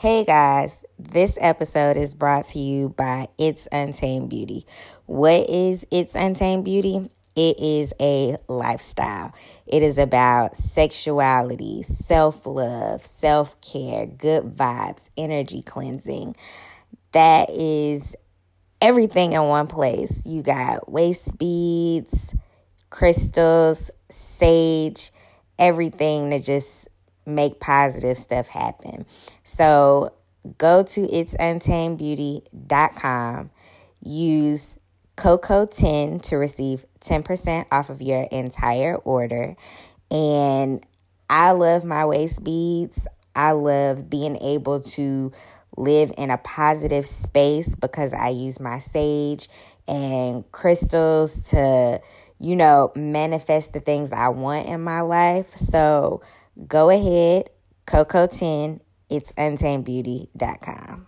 Hey guys, this episode is brought to you by It's Untamed Beauty. What is It's Untamed Beauty? It is a lifestyle. It is about sexuality, self love, self care, good vibes, energy cleansing. That is everything in one place. You got waist beads, crystals, sage, everything to just make positive stuff happen. So go to itsuntamedbeauty.com, use Coco10 to receive 10% off of your entire order. And I love my waist beads. I love being able to live in a positive space because I use my sage and crystals to, you know, manifest the things I want in my life. So go ahead, Coco10, it's untamedbeauty.com.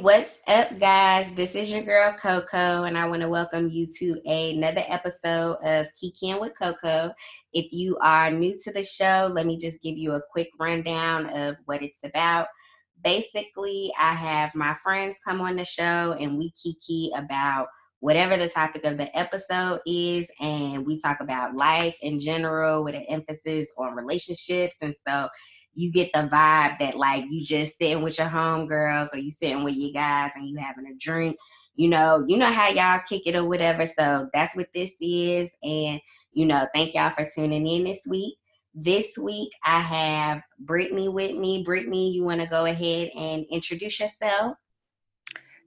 What's up, guys? This is your girl Coco, and I want to welcome you to another episode of Kikiing with Coco. If you are new to the show, let me just give you a quick rundown of what it's about. Basically, I have my friends come on the show, and we kiki about whatever the topic of the episode is, and we talk about life in general with an emphasis on relationships. And so you get the vibe that like you just sitting with your homegirls or you sitting with your guys and you having a drink. You know, you know how y'all kick it or whatever. So that's what this is. And, you know, thank y'all for tuning in this week. This week I have Brittany with me. Brittany, you want to go ahead and introduce yourself?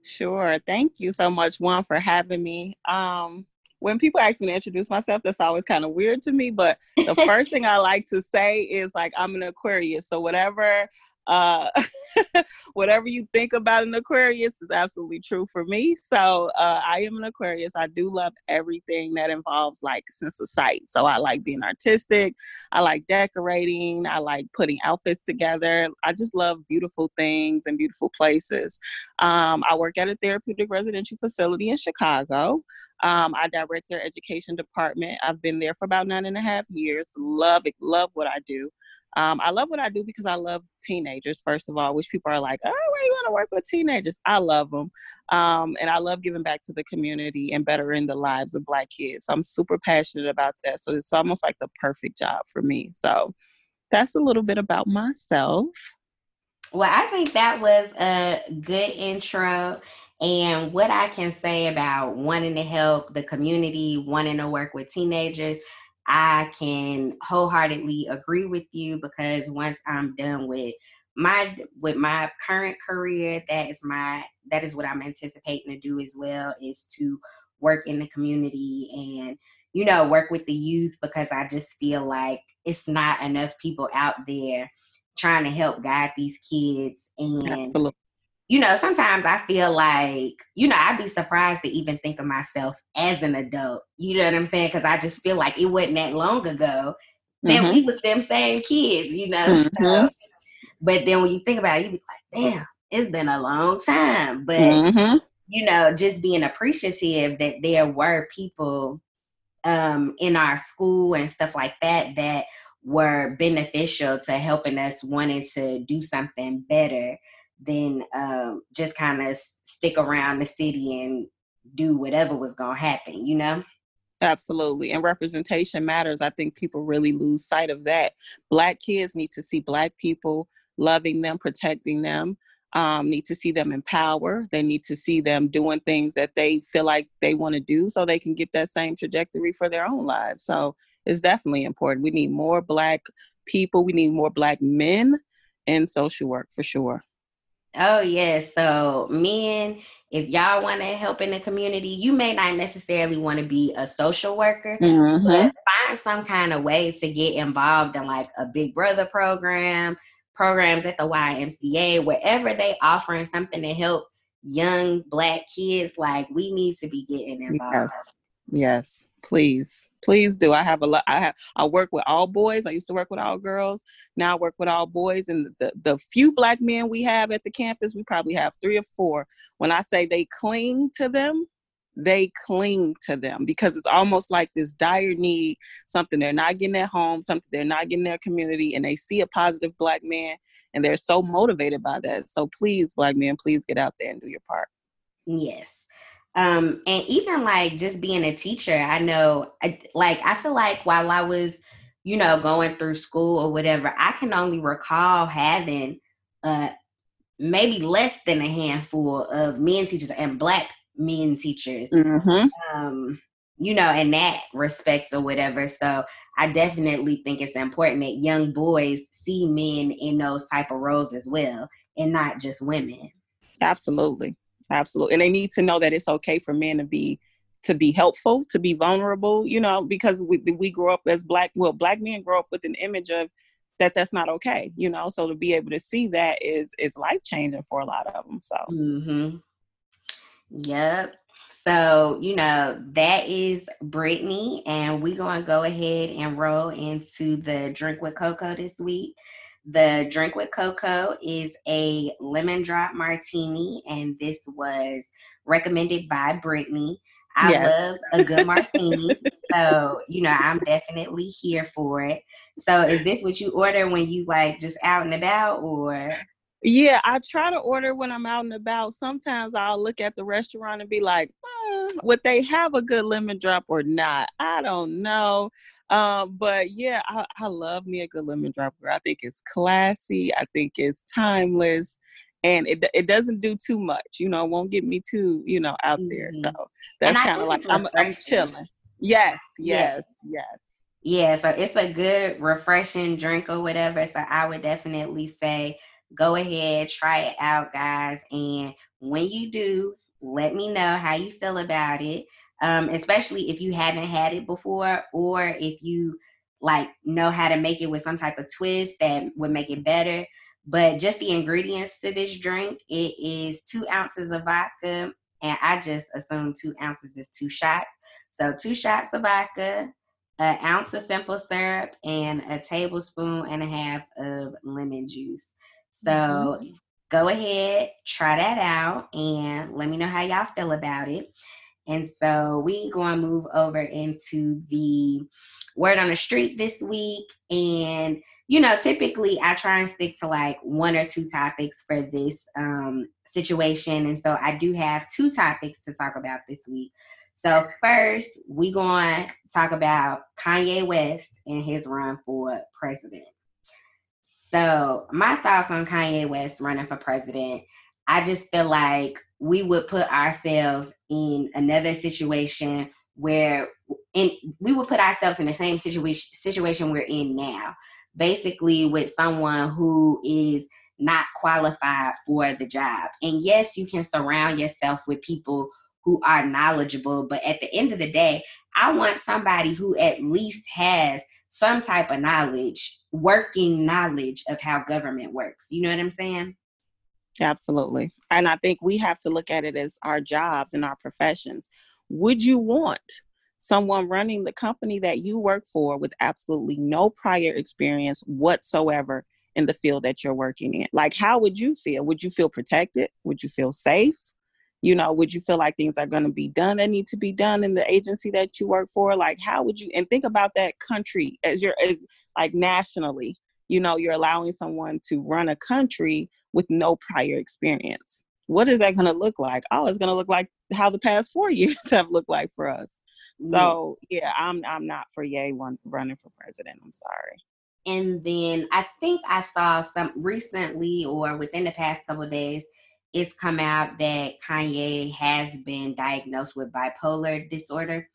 Sure. Thank you so much, Juan, for having me. Um, when people ask me to introduce myself, that's always kind of weird to me. But the first thing I like to say is like I'm an Aquarius. So whatever uh, whatever you think about an Aquarius is absolutely true for me. So uh, I am an Aquarius. I do love everything that involves like sense of sight. So I like being artistic. I like decorating. I like putting outfits together. I just love beautiful things and beautiful places. Um, I work at a therapeutic residential facility in Chicago. Um, I direct their education department. I've been there for about nine and a half years. Love it. Love what I do. Um, I love what I do because I love teenagers, first of all, which people are like, oh, where you want to work with teenagers? I love them. Um, and I love giving back to the community and bettering the lives of Black kids. I'm super passionate about that. So it's almost like the perfect job for me. So that's a little bit about myself. Well, I think that was a good intro. And what I can say about wanting to help the community, wanting to work with teenagers, I can wholeheartedly agree with you because once I'm done with my with my current career, that is my that is what I'm anticipating to do as well is to work in the community and you know work with the youth because I just feel like it's not enough people out there trying to help guide these kids and Absolutely you know, sometimes I feel like, you know, I'd be surprised to even think of myself as an adult. You know what I'm saying? Because I just feel like it wasn't that long ago that mm-hmm. we was them same kids, you know. Mm-hmm. So, but then when you think about it, you be like, damn, it's been a long time. But mm-hmm. you know, just being appreciative that there were people um in our school and stuff like that that were beneficial to helping us wanting to do something better than um, just kind of stick around the city and do whatever was going to happen, you know? Absolutely. And representation matters. I think people really lose sight of that. Black kids need to see Black people loving them, protecting them, um, need to see them in power. They need to see them doing things that they feel like they want to do so they can get that same trajectory for their own lives. So it's definitely important. We need more Black people, we need more Black men in social work for sure. Oh yes. So men, if y'all want to help in the community, you may not necessarily want to be a social worker, mm-hmm. but find some kind of way to get involved in like a Big Brother program, programs at the YMCA, wherever they offering something to help young black kids. Like we need to be getting involved. Yes. Yes, please, please do. I have a lot. I have. I work with all boys. I used to work with all girls. Now I work with all boys, and the the few black men we have at the campus, we probably have three or four. When I say they cling to them, they cling to them because it's almost like this dire need, something they're not getting at home, something they're not getting in their community, and they see a positive black man, and they're so motivated by that. So please, black men, please get out there and do your part. Yes. Um, and even like just being a teacher, I know, I, like, I feel like while I was, you know, going through school or whatever, I can only recall having uh, maybe less than a handful of men teachers and black men teachers. Mm-hmm. Um, you know, in that respect or whatever. So I definitely think it's important that young boys see men in those type of roles as well, and not just women. Absolutely. Absolutely. And they need to know that it's okay for men to be to be helpful, to be vulnerable, you know, because we we grow up as black well, black men grow up with an image of that that's not okay, you know. So to be able to see that is is life changing for a lot of them. So mm-hmm. Yep. So, you know, that is Brittany, and we're going to go ahead and roll into the drink with Coco this week. The drink with Coco is a lemon drop martini, and this was recommended by Brittany. I yes. love a good martini. so, you know, I'm definitely here for it. So, is this what you order when you like just out and about or? Yeah, I try to order when I'm out and about. Sometimes I'll look at the restaurant and be like, mm, would they have a good lemon drop or not? I don't know. Um, but yeah, I, I love me a good lemon drop. I think it's classy. I think it's timeless. And it, it doesn't do too much, you know, it won't get me too, you know, out mm-hmm. there. So that's kind of like I'm, I'm chilling. Yes, yes, yes. Yeah, so it's a good refreshing drink or whatever. So I would definitely say go ahead, try it out, guys. And when you do, let me know how you feel about it. Um, especially if you haven't had it before, or if you like know how to make it with some type of twist that would make it better. But just the ingredients to this drink, it is two ounces of vodka, and I just assume two ounces is two shots. So two shots of vodka, an ounce of simple syrup, and a tablespoon and a half of lemon juice. So mm-hmm. go ahead, try that out, and let me know how y'all feel about it. And so we going to move over into the word on the street this week. And, you know, typically I try and stick to like one or two topics for this um, situation. And so I do have two topics to talk about this week. So first, we going to talk about Kanye West and his run for president. So, my thoughts on Kanye West running for president, I just feel like we would put ourselves in another situation where and we would put ourselves in the same situation situation we're in now. Basically with someone who is not qualified for the job. And yes, you can surround yourself with people who are knowledgeable, but at the end of the day, I want somebody who at least has some type of knowledge, working knowledge of how government works. You know what I'm saying? Absolutely. And I think we have to look at it as our jobs and our professions. Would you want someone running the company that you work for with absolutely no prior experience whatsoever in the field that you're working in? Like, how would you feel? Would you feel protected? Would you feel safe? You know would you feel like things are going to be done that need to be done in the agency that you work for? Like how would you and think about that country as you're as, like nationally you know you're allowing someone to run a country with no prior experience. What is that going to look like? Oh it's going to look like how the past four years have looked like for us. So yeah. i'm i'm not for yay one running for president. I'm sorry. And then i think i saw some recently or within the past couple days it's come out that Kanye has been diagnosed with bipolar disorder.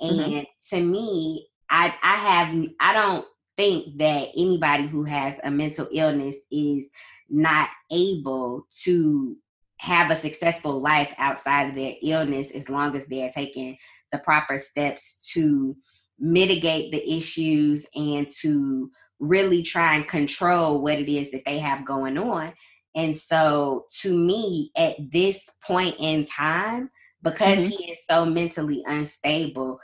Mm-hmm. And mm-hmm. to me, I I have I don't think that anybody who has a mental illness is not able to have a successful life outside of their illness as long as they're taking the proper steps to mitigate the issues and to really try and control what it is that they have going on and so, to me, at this point in time, because mm-hmm. he is so mentally unstable,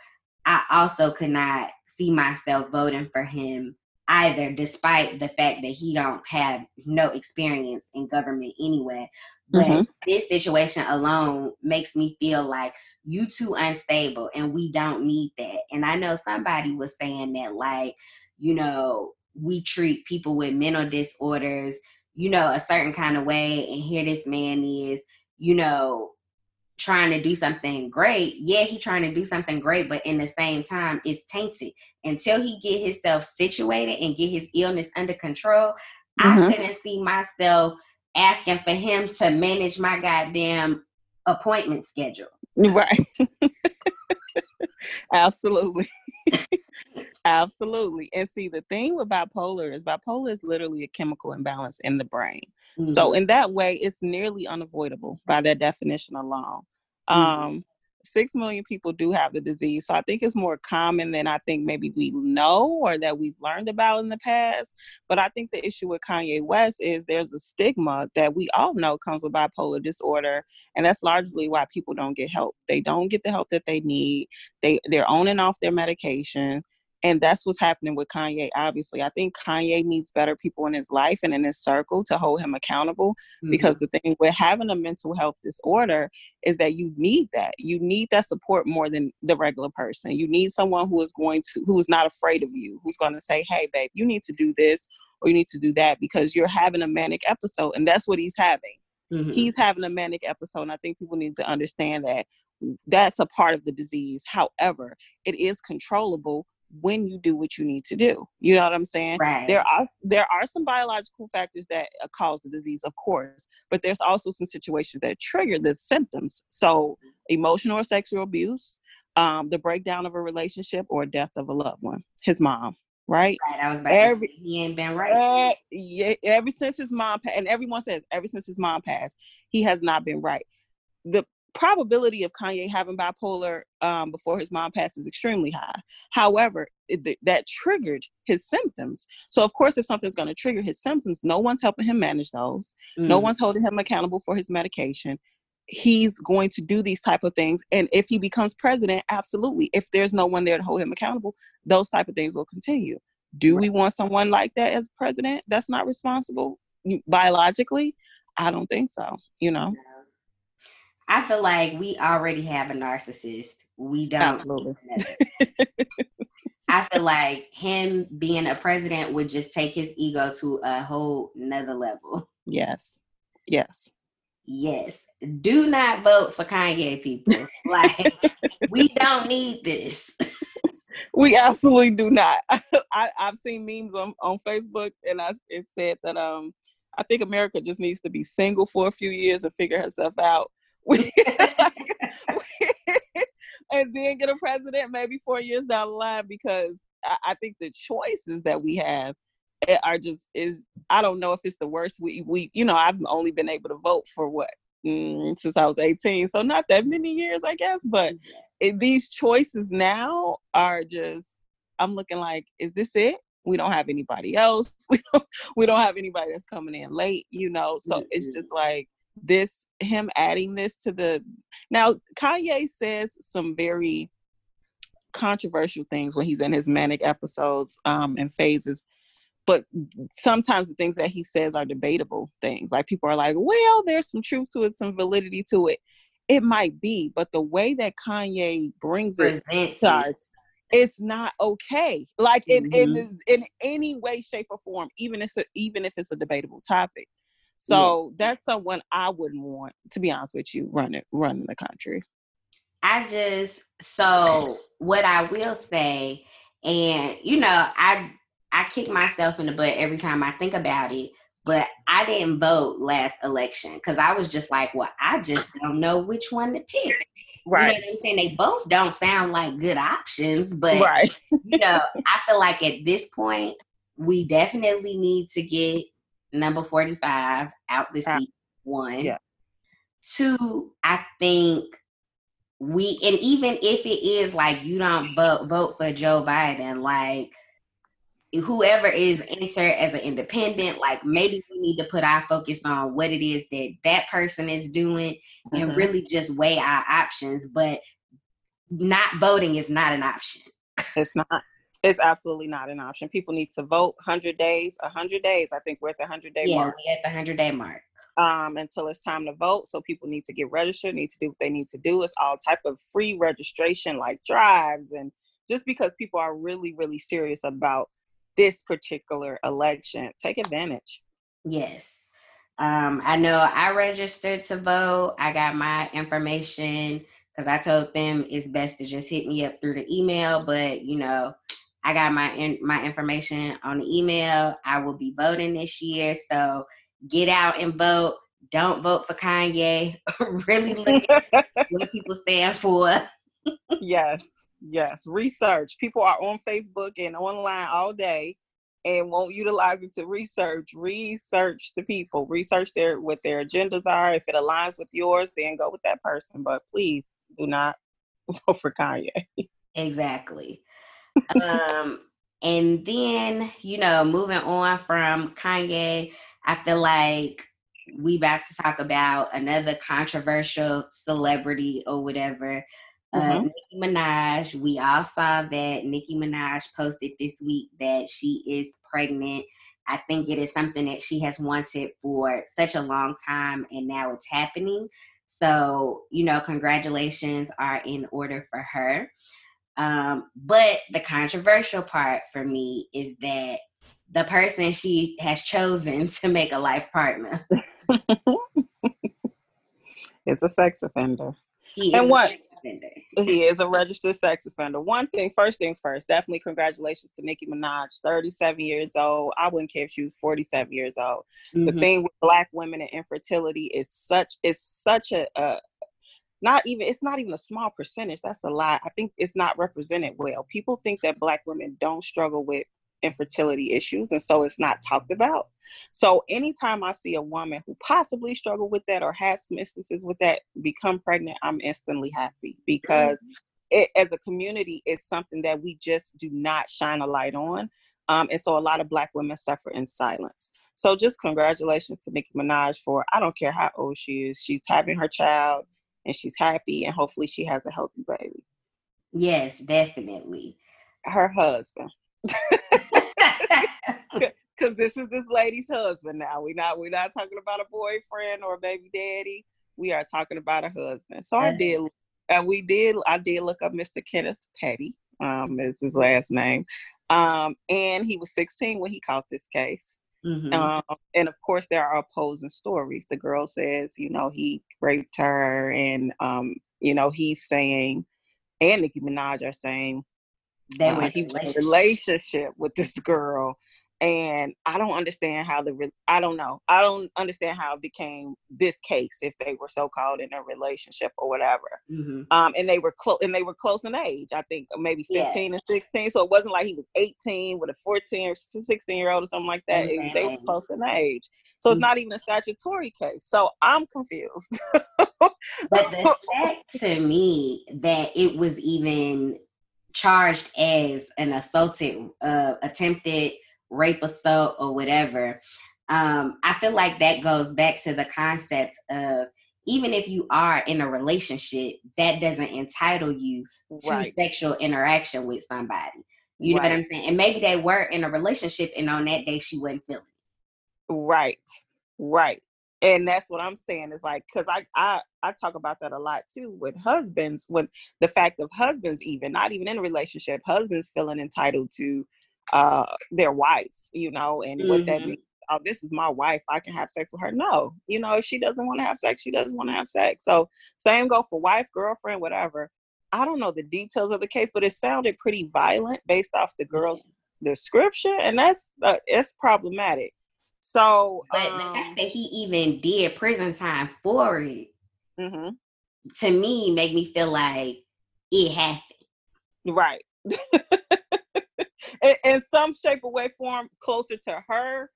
I also could not see myself voting for him either, despite the fact that he don't have no experience in government anyway. But mm-hmm. this situation alone makes me feel like you too unstable and we don't need that. And I know somebody was saying that like, you know, we treat people with mental disorders, you know, a certain kind of way and here this man is, you know, trying to do something great. Yeah, he trying to do something great, but in the same time, it's tainted. Until he get himself situated and get his illness under control, mm-hmm. I couldn't see myself asking for him to manage my goddamn appointment schedule. Right. Absolutely. Absolutely. And see, the thing with bipolar is bipolar is literally a chemical imbalance in the brain. Mm-hmm. So, in that way, it's nearly unavoidable by that definition alone. Mm-hmm. Um, six million people do have the disease. So I think it's more common than I think maybe we know or that we've learned about in the past. But I think the issue with Kanye West is there's a stigma that we all know comes with bipolar disorder. And that's largely why people don't get help. They don't get the help that they need. They they're on and off their medication and that's what's happening with Kanye. Obviously, I think Kanye needs better people in his life and in his circle to hold him accountable. Mm-hmm. Because the thing with having a mental health disorder is that you need that. You need that support more than the regular person. You need someone who is going to, who is not afraid of you, who's going to say, "Hey, babe, you need to do this or you need to do that because you're having a manic episode," and that's what he's having. Mm-hmm. He's having a manic episode, and I think people need to understand that that's a part of the disease. However, it is controllable when you do what you need to do. You know what I'm saying? Right. There are there are some biological factors that uh, cause the disease, of course, but there's also some situations that trigger the symptoms. So emotional or sexual abuse, um, the breakdown of a relationship, or death of a loved one. His mom. Right. Right. I was about every, say, he ain't been right. Uh, yeah, ever since his mom passed, and everyone says ever since his mom passed, he has not been right. The probability of Kanye having bipolar um, before his mom passed is extremely high. However, it, that triggered his symptoms. So, of course, if something's going to trigger his symptoms, no one's helping him manage those. Mm. No one's holding him accountable for his medication. He's going to do these type of things, and if he becomes president, absolutely. If there's no one there to hold him accountable, those type of things will continue. Do right. we want someone like that as president? That's not responsible biologically. I don't think so. You know. I feel like we already have a narcissist. We don't. Absolutely. I feel like him being a president would just take his ego to a whole nother level. Yes. Yes. Yes. Do not vote for Kanye, people. like, we don't need this. we absolutely do not. I, have seen memes on, on Facebook and I it said that um I think America just needs to be single for a few years and figure herself out and then get a president maybe four years down the line because I, I think the choices that we have eh, are just is I don't know if it's the worst. We we you know I've only been able to vote for what mm, since I was 18, so not that many years I guess. But it, these choices now are just I'm looking like, is this it? We don't have anybody else. We don't we don't have anybody that's coming in late. You know, so mm-hmm. it's just like this him adding this to the now Kanye says some very controversial things when he's in his manic episodes um and phases but sometimes the things that he says are debatable things like people are like well there's some truth to it some validity to it. It might be but the way that kanye brings it starts it's not okay like in, mm-hmm. in in any way shape or form even if even if it's a debatable topic so yeah. that's someone I wouldn't want, to be honest with you, running running the country. I just so what I will say, and you know, I I kick myself in the butt every time I think about it. But I didn't vote last election because I was just like, well, I just don't know which one to pick. Right. You know what I'm saying? They both don't sound like good options, but right. you know, I feel like at this point, we definitely need to get number 45 out the seat. One. Yeah. Two, I think we and even if it is like you don't vote vote for Joe Biden, like whoever is entered as an independent, like maybe we need to put our focus on what it is that that person is doing and mm-hmm. really just weigh our options. But not voting is not an option. It's not. It's absolutely not an option. People need to vote 100 days, 100 days. I think we're at the 100 day mark. yeah, mark. Yeah, at the 100 day mark. Um, until it's time to vote. So people need to get registered, need to do what they need to do. It's all type of free registration like drives and just because people are really, really serious about this particular election. Take advantage. Yes. Um, I know I registered to vote. I got my information because I told them it's best to just hit me up through the email. But you know, I got my in, my information on the email. I will be voting this year, so get out and vote. Don't vote for Kanye. really look at what people stand for. yes, yes. Research. People are on Facebook and online all day and won't utilize it to research. Research the people. Research their what their agendas are. If it aligns with yours, then go with that person. But please do not vote for Kanye. Exactly. Um, and then, you know, moving on from Kanye, I feel like we about to talk about another controversial celebrity or whatever. Uh, mm-hmm. Uh, Nicki Minaj, we all saw that Nicki Minaj posted this week that she is pregnant. I think it is something that she has wanted for such a long time, and now it's happening. So, you know, congratulations are in order for her. Um, but the controversial part for me is that the person she has chosen to make a life partner. it's a sex offender. He and what? He is a registered sex offender. One thing, first things first, definitely congratulations to Nicki Minaj, 37 years old. I wouldn't care if she was 47 years old. Mm-hmm. The thing with black women and infertility is such is such a, a not even it's not even a small percentage. That's a lot. I think it's not represented well. People think that black women don't struggle with infertility issues and so it's not talked about so anytime i see a woman who possibly struggle with that or has some instances with that become pregnant i'm instantly happy because mm-hmm. it, as a community it's something that we just do not shine a light on um, and so a lot of black women suffer in silence so just congratulations to nicki minaj for i don't care how old she is she's having her child and she's happy and hopefully she has a healthy baby yes definitely her husband because this is this lady's husband now. We're not we're not talking about a boyfriend or a baby daddy. We are talking about a husband. So I did, and we did. I did look up Mr. Kenneth Petty. Um, is his last name. Um, and he was 16 when he caught this case. Mm-hmm. Um, and of course, there are opposing stories. The girl says, you know, he raped her, and um, you know, he's saying, and Nicki Minaj are saying they uh, he was in a relationship with this girl and I don't understand how the re- I don't know I don't understand how it became this case if they were so called in a relationship or whatever. Mm-hmm. Um, and they were close and they were close in age. I think maybe fifteen yeah. and sixteen. So it wasn't like he was eighteen with a fourteen or sixteen year old or something like that. It, they were close in age. So it's mm-hmm. not even a statutory case. So I'm confused. but the fact to me that it was even charged as an assaulted, uh, attempted rape, assault, or whatever. Um, I feel like that goes back to the concept of even if you are in a relationship, that doesn't entitle you to right. sexual interaction with somebody. You right. know what I'm saying? And maybe they were in a relationship, and on that day she wasn't feeling. Right, right and that's what i'm saying is like because I, I i talk about that a lot too with husbands with the fact of husbands even not even in a relationship husbands feeling entitled to uh their wife you know and mm-hmm. what that mm-hmm. means oh this is my wife i can have sex with her no you know if she doesn't want to have sex she doesn't want to have sex so same go for wife girlfriend whatever i don't know the details of the case but it sounded pretty violent based off the girl's description and that's uh, it's problematic so, but um, the fact um that he even did prison time for it, mm-hmm. to me, make me feel like it happened. Right. in, in, some shape or way, form, closer to her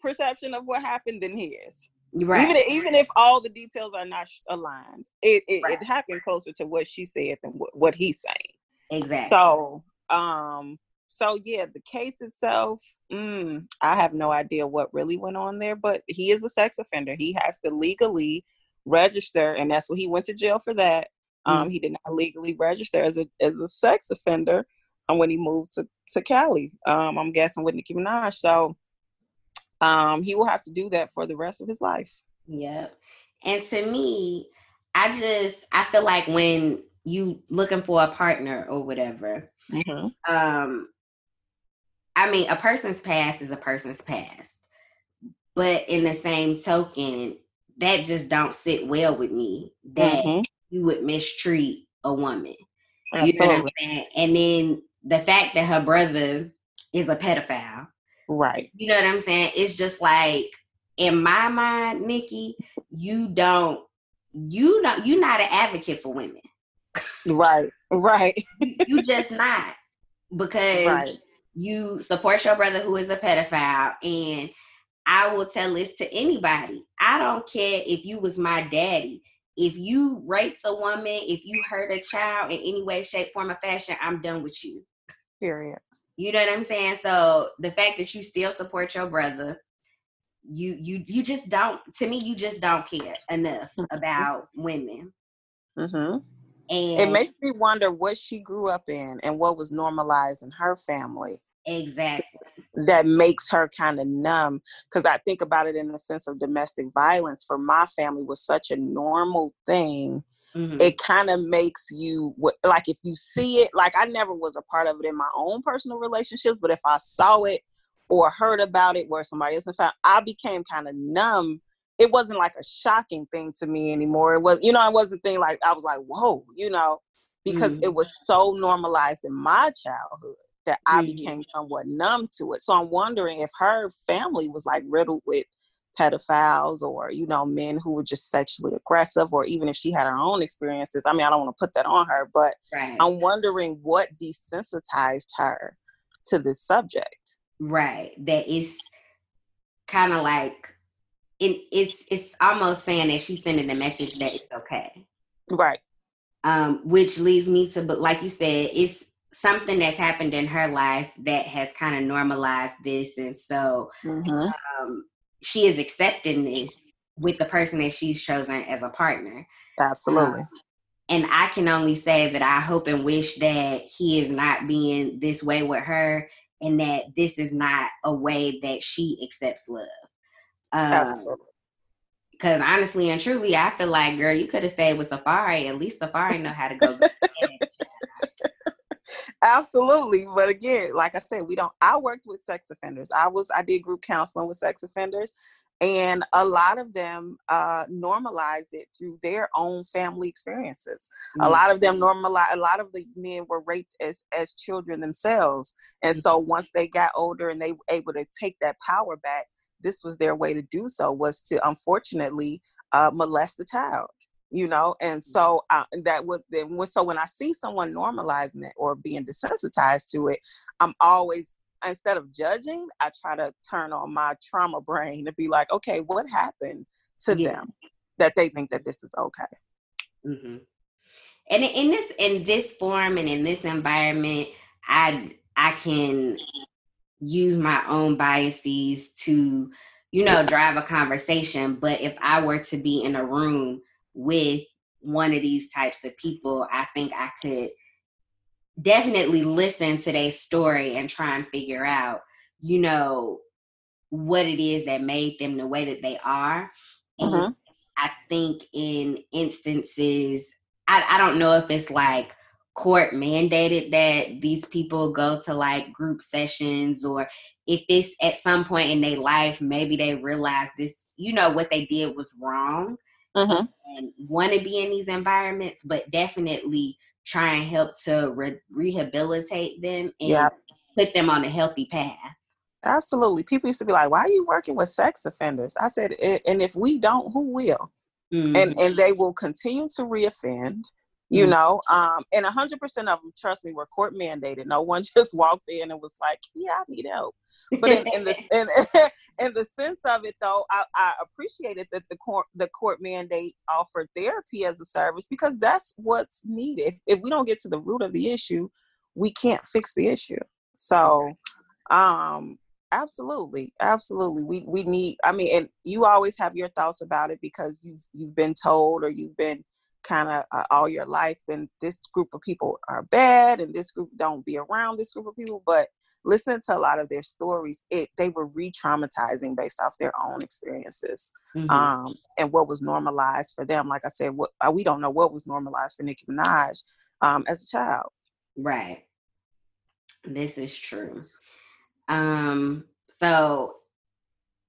perception of what happened than his. Right. Even even if all the details are not aligned, it it, right. it happened closer to what she said than what, what he's saying. Exactly. So, um, so yeah, the case itself, mm, I have no idea what really went on there, but he is a sex offender. He has to legally register, and that's what he went to jail for that. Um, mm. he did not legally register as a as a sex offender um, when he moved to to Cali. Um, I'm guessing with Nicki Minaj. So um, he will have to do that for the rest of his life. Yep. And to me, I just I feel like when you looking for a partner or whatever, mm-hmm. um, I mean, a person's past is a person's past. But in the same token, that just don't sit well with me that mm-hmm. you would mistreat a woman. Absolutely. You know what I'm saying? And then the fact that her brother is a pedophile. Right. You know what I'm saying? It's just like in my mind, Nicki, you don't you know you're not an advocate for women. Right. Right. you, you just not because right. You support your brother who is a pedophile and I will tell this to anybody. I don't care if you was my daddy. If you raped a woman, if you hurt a child in any way, shape, form, or fashion, I'm done with you. Period. You know what I'm saying? So the fact that you still support your brother, you you you just don't. To me, you just don't care enough mm-hmm. about women. Mm-hmm. And it makes me wonder what she grew up in and what was normalized in her family. Exactly. That makes her kind of numb. Because I think about it in the sense of domestic violence for my family was such a normal thing. Mm-hmm. It kind of makes you like if you see it, like I never was a part of it in my own personal relationships, but if I saw it or heard about it where somebody else found, I became kind of numb. It wasn't like a shocking thing to me anymore. It was, you know, I wasn't thinking like I was like, whoa, you know, because mm-hmm. it was so normalized in my childhood that I mm-hmm. became somewhat numb to it. So I'm wondering if her family was like riddled with pedophiles or, you know, men who were just sexually aggressive, or even if she had her own experiences. I mean, I don't want to put that on her, but right. I'm wondering what desensitized her to this subject. Right. That is kind of like it, it's it's almost saying that she's sending the message that it's okay. Right. Um, which leads me to but like you said, it's something that's happened in her life that has kind of normalized this and so mm-hmm. um, she is accepting this with the person that she's chosen as a partner absolutely um, and i can only say that i hope and wish that he is not being this way with her and that this is not a way that she accepts love um, absolutely because honestly and truly, I feel like, girl, you could have stayed with Safaree. At least Safaree know how to go. Absolutely. But again, like I said, we don't I worked with sex offenders. I was I did group counseling with sex offenders and a lot of them uh, normalized it through their own family experiences. Mm-hmm. A lot of them normalized. A lot of the men were raped as as children themselves, and mm-hmm. so once they got older and they were able to take that power back, this was their way to do so. Was to unfortunately uh, molest the child you know and mm-hmm. so uh, that would then so when i see someone normalizing it or being desensitized to it i'm always instead of judging i try to turn on my trauma brain to be like okay what happened to yeah. them that they think that this is okay mm-hmm. and in this in this form and in this environment i i can use my own biases to you know drive a conversation but if i were to be in a room with one of these types of people, I think I could definitely listen to their story and try and figure out, you know, what it is that made them the way that they are. And mm-hmm. I think in instances, I, I don't know if it's like court mandated that these people go to like group sessions or if it's at some point in their life, maybe they realize this, you know, what they did was wrong mm-hmm. and want to be in these environments, but definitely try and help to re- rehabilitate them and yeah. put them on a healthy path. Absolutely. People used to be like, why are you working with sex offenders? I said, and if we don't, who will? Mm-hmm. And and they will continue to reoffend you mm know um and 100% of them trust me were court mandated no one just walked in and was like yeah i need help but in, in the in, in, the sense of it though i, I appreciated that the court the court mandate offered therapy as a service because that's what's needed if, if we don't get to the root of the issue we can't fix the issue So, um, absolutely, absolutely. We we need. I mean, and you always have your thoughts about it because you've you've been told or you've been kind of uh, all your life and this group of people are bad and this group don't be around this group of people but listening to a lot of their stories it they were re-traumatizing based off their own experiences mm-hmm. um, and what was normalized for them like i said what uh, we don't know what was normalized for nicki minaj um, as a child. Right. This is true. Um so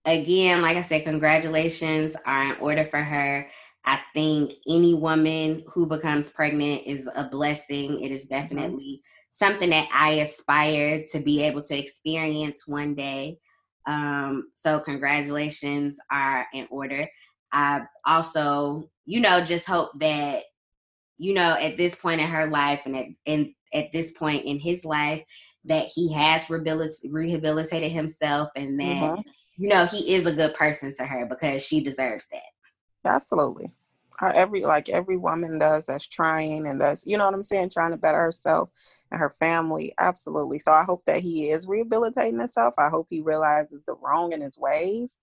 again like i said congratulations are in order for her I think any woman who becomes pregnant is a blessing. It is mm-hmm. definitely something that I aspire to be able to experience one day. Um, so, congratulations are in order. I also, you know, just hope that, you know, at this point in her life and at, and at this point in his life, that he has rehabilitated himself and that, mm-hmm. you know, he is a good person to her because she deserves that. Absolutely. every like every woman does that's trying and that's you know what I'm saying, trying to better herself and her family. Absolutely. So I hope that he is rehabilitating himself. I hope he realizes the wrong in his ways,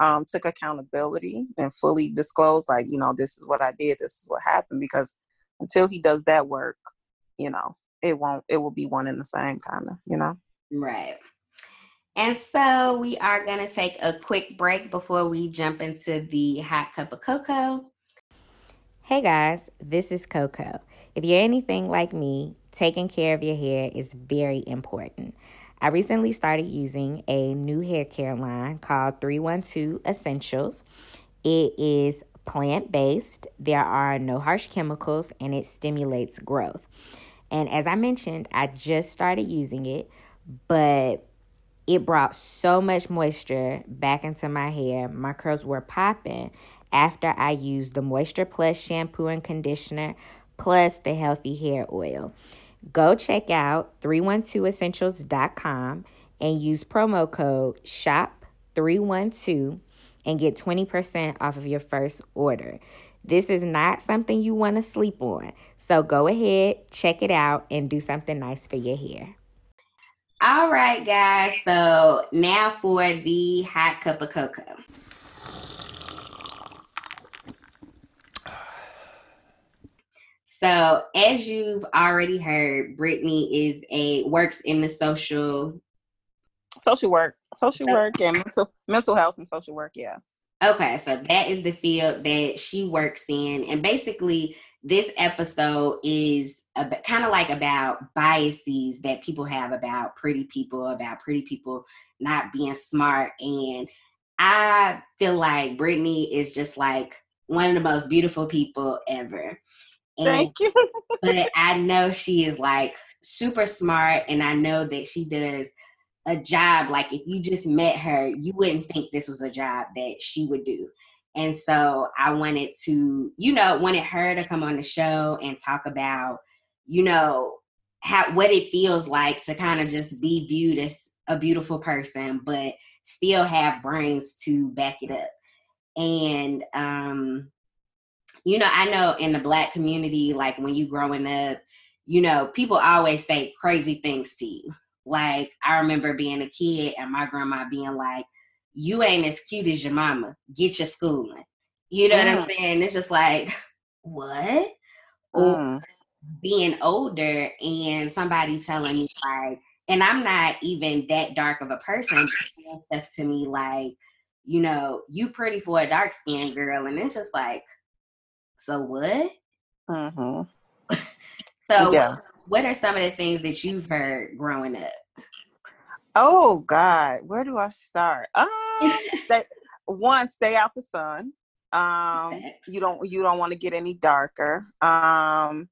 um, took accountability and fully disclosed, like, you know, this is what I did, this is what happened. Because until he does that work, you know, it won't it will be one in the same kind of, you know. Right. And so we are going to take a quick break before we jump into the hot cup of cocoa. Hey guys, this is Coco. If you're anything like me, taking care of your hair is very important. I recently started using a new hair care line called 312 Essentials. It is plant based, there are no harsh chemicals, and it stimulates growth. And as I mentioned, I just started using it, but it brought so much moisture back into my hair. My curls were popping after I used the Moisture Plus shampoo and conditioner plus the healthy hair oil. Go check out 312essentials.com and use promo code SHOP312 and get 20% off of your first order. This is not something you want to sleep on. So go ahead, check it out, and do something nice for your hair. All right, guys. So now for the hot cup of cocoa. So, as you've already heard, Brittany is a works in the social social work, social so, work, and mental mental health and social work. Yeah. Okay, so that is the field that she works in, and basically, this episode is kind of like about biases that people have about pretty people, about pretty people not being smart. And I feel like Brittany is just like one of the most beautiful people ever. And, Thank you. but I know she is like super smart, and I know that she does a job. Like if you just met her, you wouldn't think this was a job that she would do. And so I wanted to, you know, wanted her to come on the show and talk about you know, how what it feels like to kind of just be viewed as a beautiful person, but still have brains to back it up. And um, you know, I know in the black community, like when you growing up, you know, people always say crazy things to you. Like I remember being a kid and my grandma being like, You ain't as cute as your mama. Get your schooling. You know mm. what I'm mm. saying? It's just like, what? Mm being older and somebody telling me like, and I'm not even that dark of a person, saying stuff to me like, you know, you pretty for a dark skinned girl, and it's just like, so what? Mm-hmm. so, yeah. what are some of the things that you've heard growing up? Oh God, where do I start? Um, stay, one, stay out the sun. Um, you don't you don't want to get any darker. Um,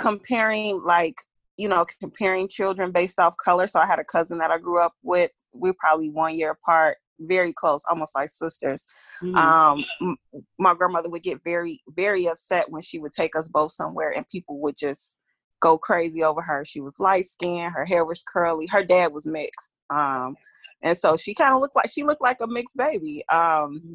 comparing like you know comparing children based off color. So i had a cousin that i grew up with. We're probably one year apart very close almost like sisters. Mm-hmm. um my grandmother would get very very upset when she would take us both somewhere and people would just go crazy over her. She was light skinned her hair was curly her dad was mixed um and so she kind of looked like she looked like a mixed baby. Um mm-hmm.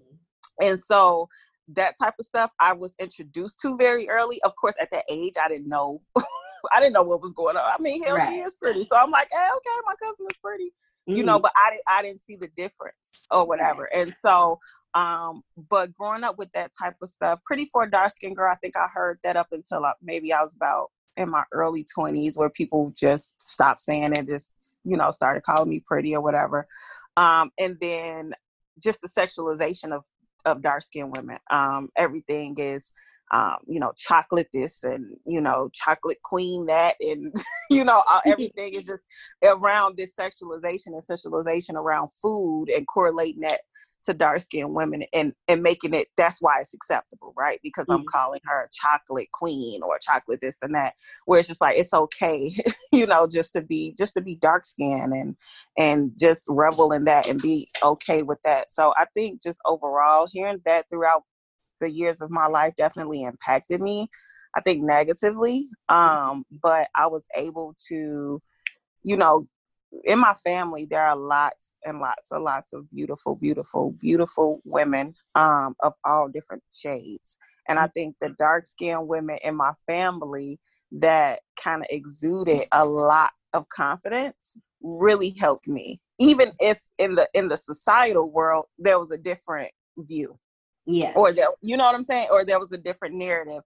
and so that type of stuff I was introduced to very early. Of course, at that age, I didn't know I didn't know what was going on. I mean, hell, right. she is pretty. So I'm like, hey, okay, my cousin is pretty. Mm-hmm. You know, mm-hmm. but I didn't I didn't see the difference or whatever. And so um, but growing up with that type of stuff, pretty for a dark skinned girl, I think I heard that up until uh, maybe I was about in my early 20s where people just stopped saying it, just, you know, started calling me pretty or whatever. Um, and then just the sexualization of, of dark skinned women. Um, everything is, um, you know, chocolate this and, you know, chocolate queen that. And, you know, everything is just around this sexualization and sexualization around food and correlating that to dark skinned women and and making it that's why it's acceptable right because mm-hmm. i'm calling her a chocolate queen or chocolate this and that where it's just like it's okay you know just to be just to be dark skinned and and just revel in that and be okay with that so i think just overall hearing that throughout the years of my life definitely impacted me i think negatively mm-hmm. um but i was able to you know in my family there are lots and lots and lots of beautiful beautiful beautiful women um, of all different shades. And i think the dark skinned women in my family that kind of exuded a lot of confidence really helped me. Even if in the in the societal world there was a different view yeah. Or there you know what i'm saying? Or there was a different narrative.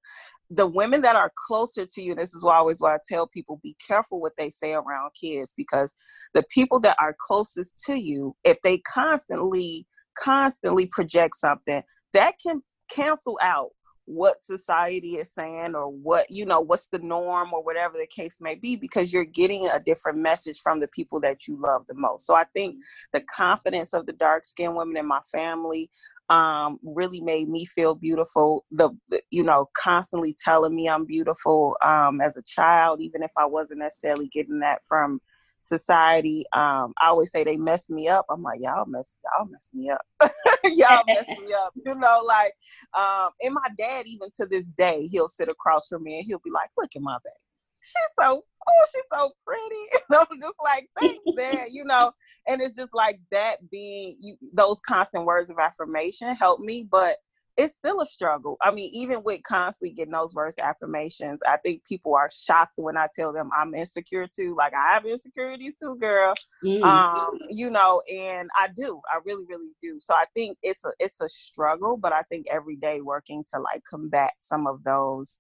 The women that are closer to you, this is why always why I tell people be careful what they say around kids because the people that are closest to you, if they constantly, constantly project something, that can cancel out what society is saying or what you know what's the norm or whatever the case may be because you're getting a different message from the people that you love the most. So i think the confidence of the dark skinned women in my family um, really made me feel beautiful. The, the, you know constantly telling me I'm beautiful um, as a child, even if I wasn't necessarily getting that from society. Um, I always say they mess me up. I'm like y'all mess y'all mess me up. y'all mess me up. You know, like um, and my dad even to this day he'll sit across from me and he'll be like, look at my baby she's so oh she's so pretty. And i'm just like thanks dad you know? And it's just like that being you, those constant words of affirmation help me but it's still a struggle. I mean even with constantly getting those words of affirmations i think people are shocked when i tell them i'm insecure too. Like i have insecurities too girl. Mm. um you know and i do. I really really do. So i think it's a it's a struggle but i think every day working to like combat some of those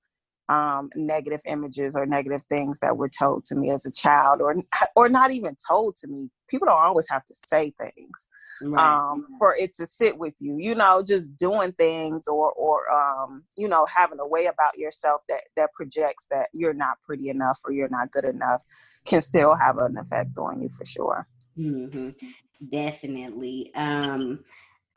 um, negative images or negative things that were told to me as a child, or or not even told to me. People don't always have to say things right. um, for it to sit with you. You know, just doing things or or um, you know having a way about yourself that that projects that you're not pretty enough or you're not good enough can still have an effect on you for sure. Mm-hmm. Definitely. Um,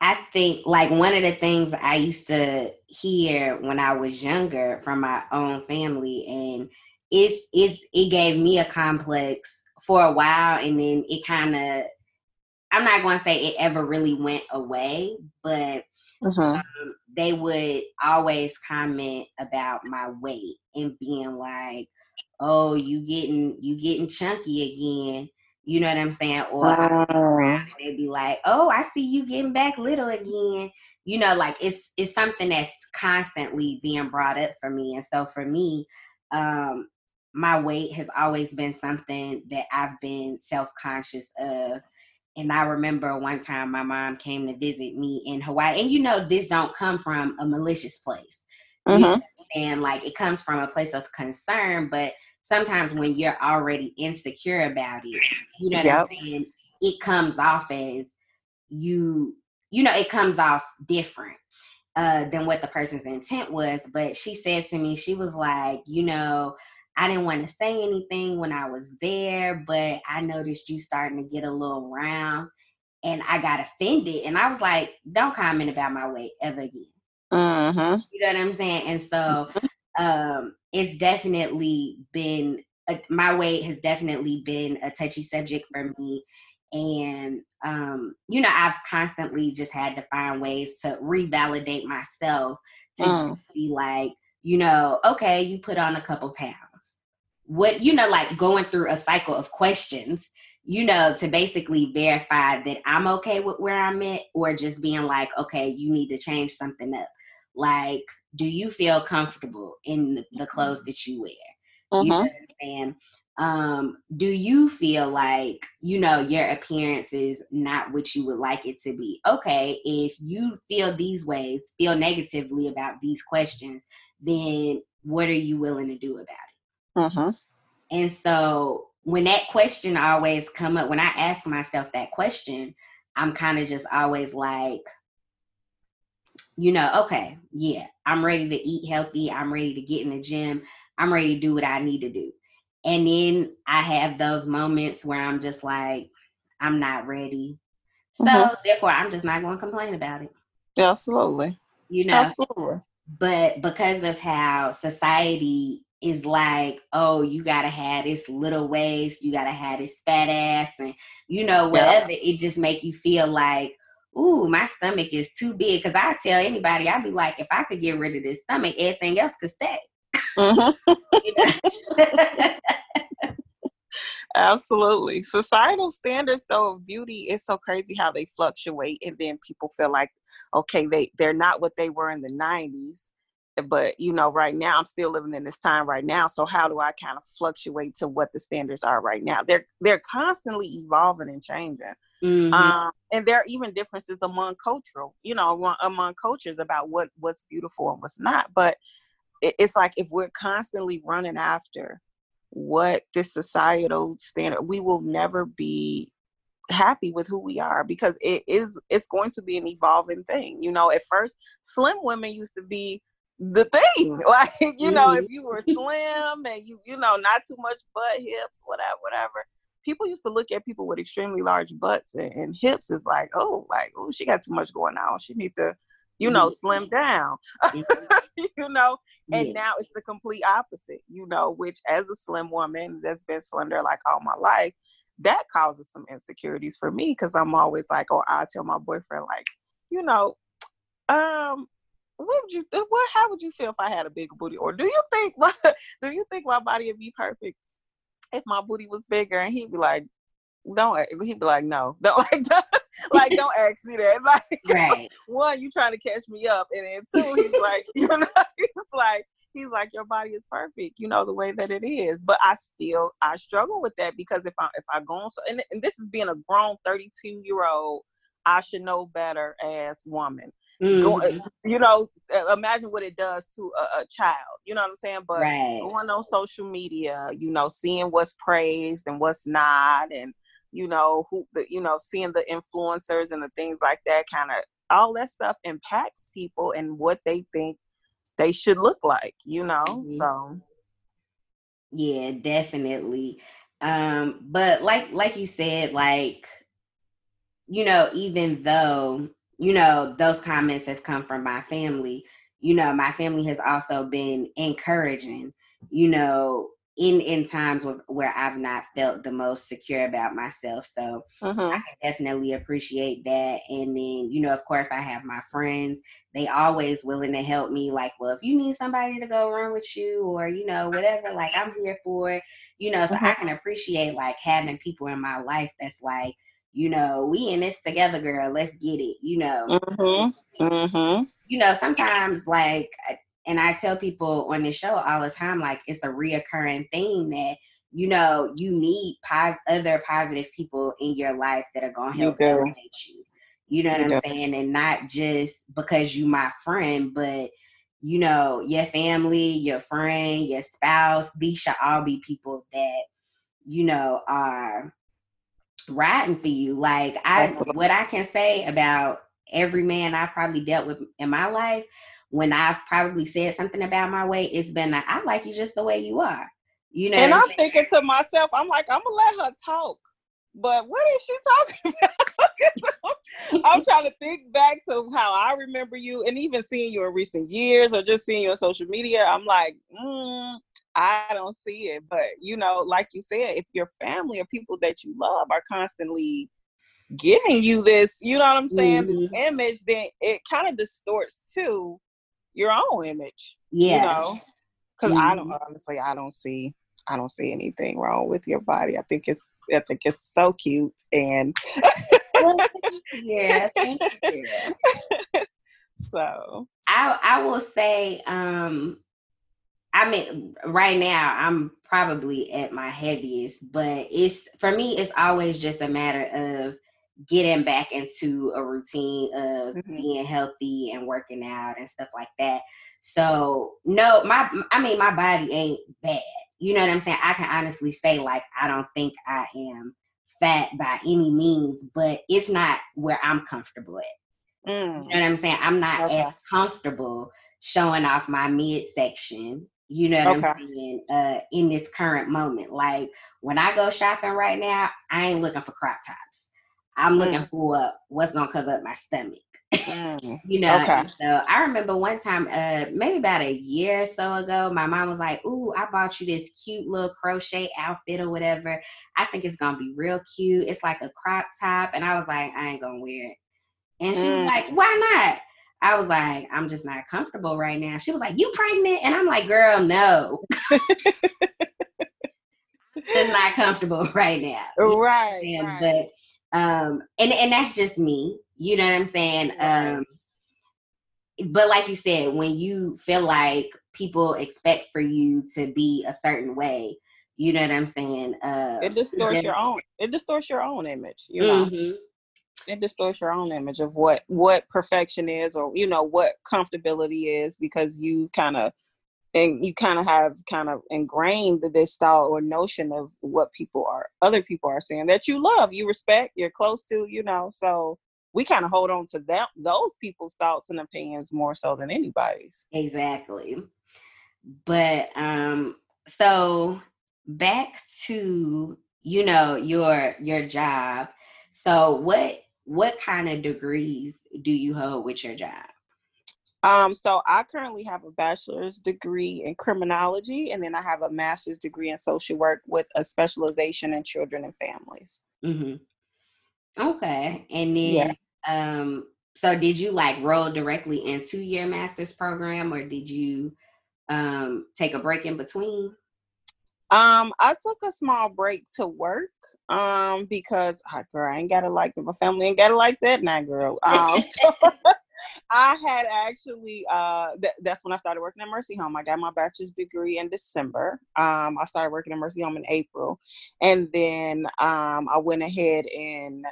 I think like one of the things I used to hear when I was younger from my own family, and it's it's it gave me a complex for a while, and then it kind of I'm not going to say it ever really went away, but uh-huh. um, they would always comment about my weight and being like, "Oh, you getting you getting chunky again." You know what I'm saying? Or oh. they'd be like, "Oh, I see you getting back little again." You know, like it's it's something that's constantly being brought up for me, and so for me, um, my weight has always been something that I've been self conscious of. And I remember one time my mom came to visit me in Hawaii, and you know this don't come from a malicious place, mm-hmm. and like it comes from a place of concern, but sometimes when you're already insecure about it, you know yep. what I'm saying? It comes off as you, you know, it comes off different uh, than what the person's intent was. But she said to me, she was like, you know, I didn't want to say anything when I was there, but I noticed you starting to get a little round and I got offended. And I was like, don't comment about my weight ever again. Uh-huh. You know what I'm saying? And so um, it's definitely been a, my weight has definitely been a touchy subject for me. And um, you know i've constantly just had to find ways to revalidate myself to mm. be like you know okay you put on a couple pounds. What you know like going through a cycle of questions you know to basically verify that i'm okay with where i'm at or just being like okay you need to change something up like do you feel comfortable in the clothes that you wear You know uh-huh. what I'm saying? Um, do you feel like, you know, your appearance is not what you would like it to be? Okay, if you feel these ways, feel negatively about these questions, then what are you willing to do about it? Uh-huh. And so when that question always come up, when I ask myself that question, I'm kind of just always like, you know, okay, yeah, I'm ready to eat healthy. I'm ready to get in the gym. I'm ready to do what I need to do. And then I have those moments where I'm just like, I'm not ready. So mm-hmm. therefore, I'm just not going to complain about it. Absolutely. You know, Absolutely. but because of how society is like, oh, you gotta have this little waist, you gotta have this fat ass, and you know whatever. Yep. It just make you feel like, ooh, my stomach is too big. Because I tell anybody, I'd be like, if I could get rid of this stomach, everything else could stay. Mm-hmm. Absolutely. Societal standards though of beauty is so crazy how they fluctuate and then people feel like okay, they they're not what they were in the 90s but you know right now i'm still living in this time right now so how do i kind of fluctuate to what the standards are right now they're they're constantly evolving and changing mm-hmm. um, and there are even differences among cultural you know among, among cultures about what what's beautiful and what's not but it, it's like if we're constantly running after what this societal standard we will never be happy with who we are because it is it's going to be an evolving thing you know at first slim women used to be the thing. Like, you know, mm-hmm. if you were slim and you, you know, not too much butt, hips, whatever, whatever. People used to look at people with extremely large butts and, and hips is like, oh, like, oh, she got too much going on. She need to, you know, mm-hmm. slim down. Mm-hmm. you know, and yeah. now it's the complete opposite, you know, which as a slim woman that's been slender like all my life, that causes some insecurities for me because I'm always like, oh, I tell my boyfriend, like, you know, um, what would you what how would you feel if I had a bigger booty? Or do you think my do you think my body would be perfect if my booty was bigger? And he'd be like, don't he'd be like, no, don't like don't, like don't ask me that. Like right. one, you trying to catch me up, and then two, he's like, you know, he's like he's like your body is perfect you know the way that it is but i still i struggle with that because if i if i go on so and, and this is being a grown 32 year old i should know better as woman Mm-hmm. you know, uh, imagine what it does to a, a child. You know what I'm saying? But right. going on social media, you know, seeing what's praised and what's not, and you know who the you know seeing the influencers and the things like that, kind of all that stuff impacts people and what they think they should look like. You know, mm-hmm. so yeah, definitely. Um, but like like you said, like you know, even though you know, those comments have come from my family. You know, my family has also been encouraging, you know, in in times with, where I've not felt the most secure about myself. So mm-hmm. I can definitely appreciate that. And then, you know, of course, I have my friends. They always willing to help me. Like, well, if you need somebody to go run with you, or you know, whatever, like I'm here for. You know, so mm-hmm. I can appreciate like having people in my life that's like, you know, we in this together, girl. Let's get it. You know. Mm-hmm. Mm-hmm. You know, sometimes like, and I tell people on this show all the time, like it's a reoccurring thing that you know you need pos- other positive people in your life that are gonna help elevate you. You know what you I'm saying, and not just because you my friend, but you know your family, your friend, your spouse. These should all be people that you know are riding for you. Like I what I can say about every man I've probably dealt with in my life, when I've probably said something about my weight, it's been like, I like you just the way you are. You know, and I'm thinking to myself, I'm like, I'm gonna let her talk. But what is she talking about? I'm trying to think back to how I remember you, and even seeing you in recent years, or just seeing you on social media. I'm like, mm, I don't see it. But you know, like you said, if your family or people that you love are constantly giving you this, you know what I'm saying, mm-hmm. this image, then it kind of distorts to your own image. Yeah. You know? Because mm-hmm. I don't mm-hmm. honestly I don't see I don't see anything wrong with your body. I think it's I think it's so cute and yeah, thank you. so I I will say um I mean, right now I'm probably at my heaviest, but it's for me, it's always just a matter of getting back into a routine of mm-hmm. being healthy and working out and stuff like that. So no, my I mean my body ain't bad. You know what I'm saying? I can honestly say like I don't think I am fat by any means, but it's not where I'm comfortable at. Mm. You know what I'm saying? I'm not okay. as comfortable showing off my midsection. You know what okay. I'm saying? Uh, in this current moment, like when I go shopping right now, I ain't looking for crop tops. I'm looking mm. for what's gonna cover up my stomach. Mm. you know, okay. so I remember one time, uh, maybe about a year or so ago, my mom was like, Ooh, I bought you this cute little crochet outfit or whatever. I think it's gonna be real cute. It's like a crop top. And I was like, I ain't gonna wear it. And she mm. was like, Why not? I was like, I'm just not comfortable right now. She was like, You pregnant? And I'm like, Girl, no. just not comfortable right now. Right, right. But um, and and that's just me. You know what I'm saying? Um, but like you said, when you feel like people expect for you to be a certain way, you know what I'm saying? Uh, it distorts your own. It distorts your own image. You know. Mm-hmm. It distorts your own image of what what perfection is, or you know what comfortability is, because you kind of and you kind of have kind of ingrained this thought or notion of what people are other people are saying that you love you respect you're close to you know so we kind of hold on to them those people's thoughts and opinions more so than anybody's. Exactly. But um so back to you know your your job. So what what kind of degrees do you hold with your job um, so I currently have a bachelor's degree in criminology, and then I have a master's degree in social work with a specialization in children and families. Mm-hmm. Okay, and then yeah. um, so did you like roll directly into your master's program, or did you um take a break in between? Um, I took a small break to work um because oh, girl, I ain't gotta like my family ain't gotta like that now, girl. Um, so I had actually uh th- that's when I started working at Mercy Home. I got my bachelor's degree in December. Um I started working at Mercy Home in April. And then um I went ahead and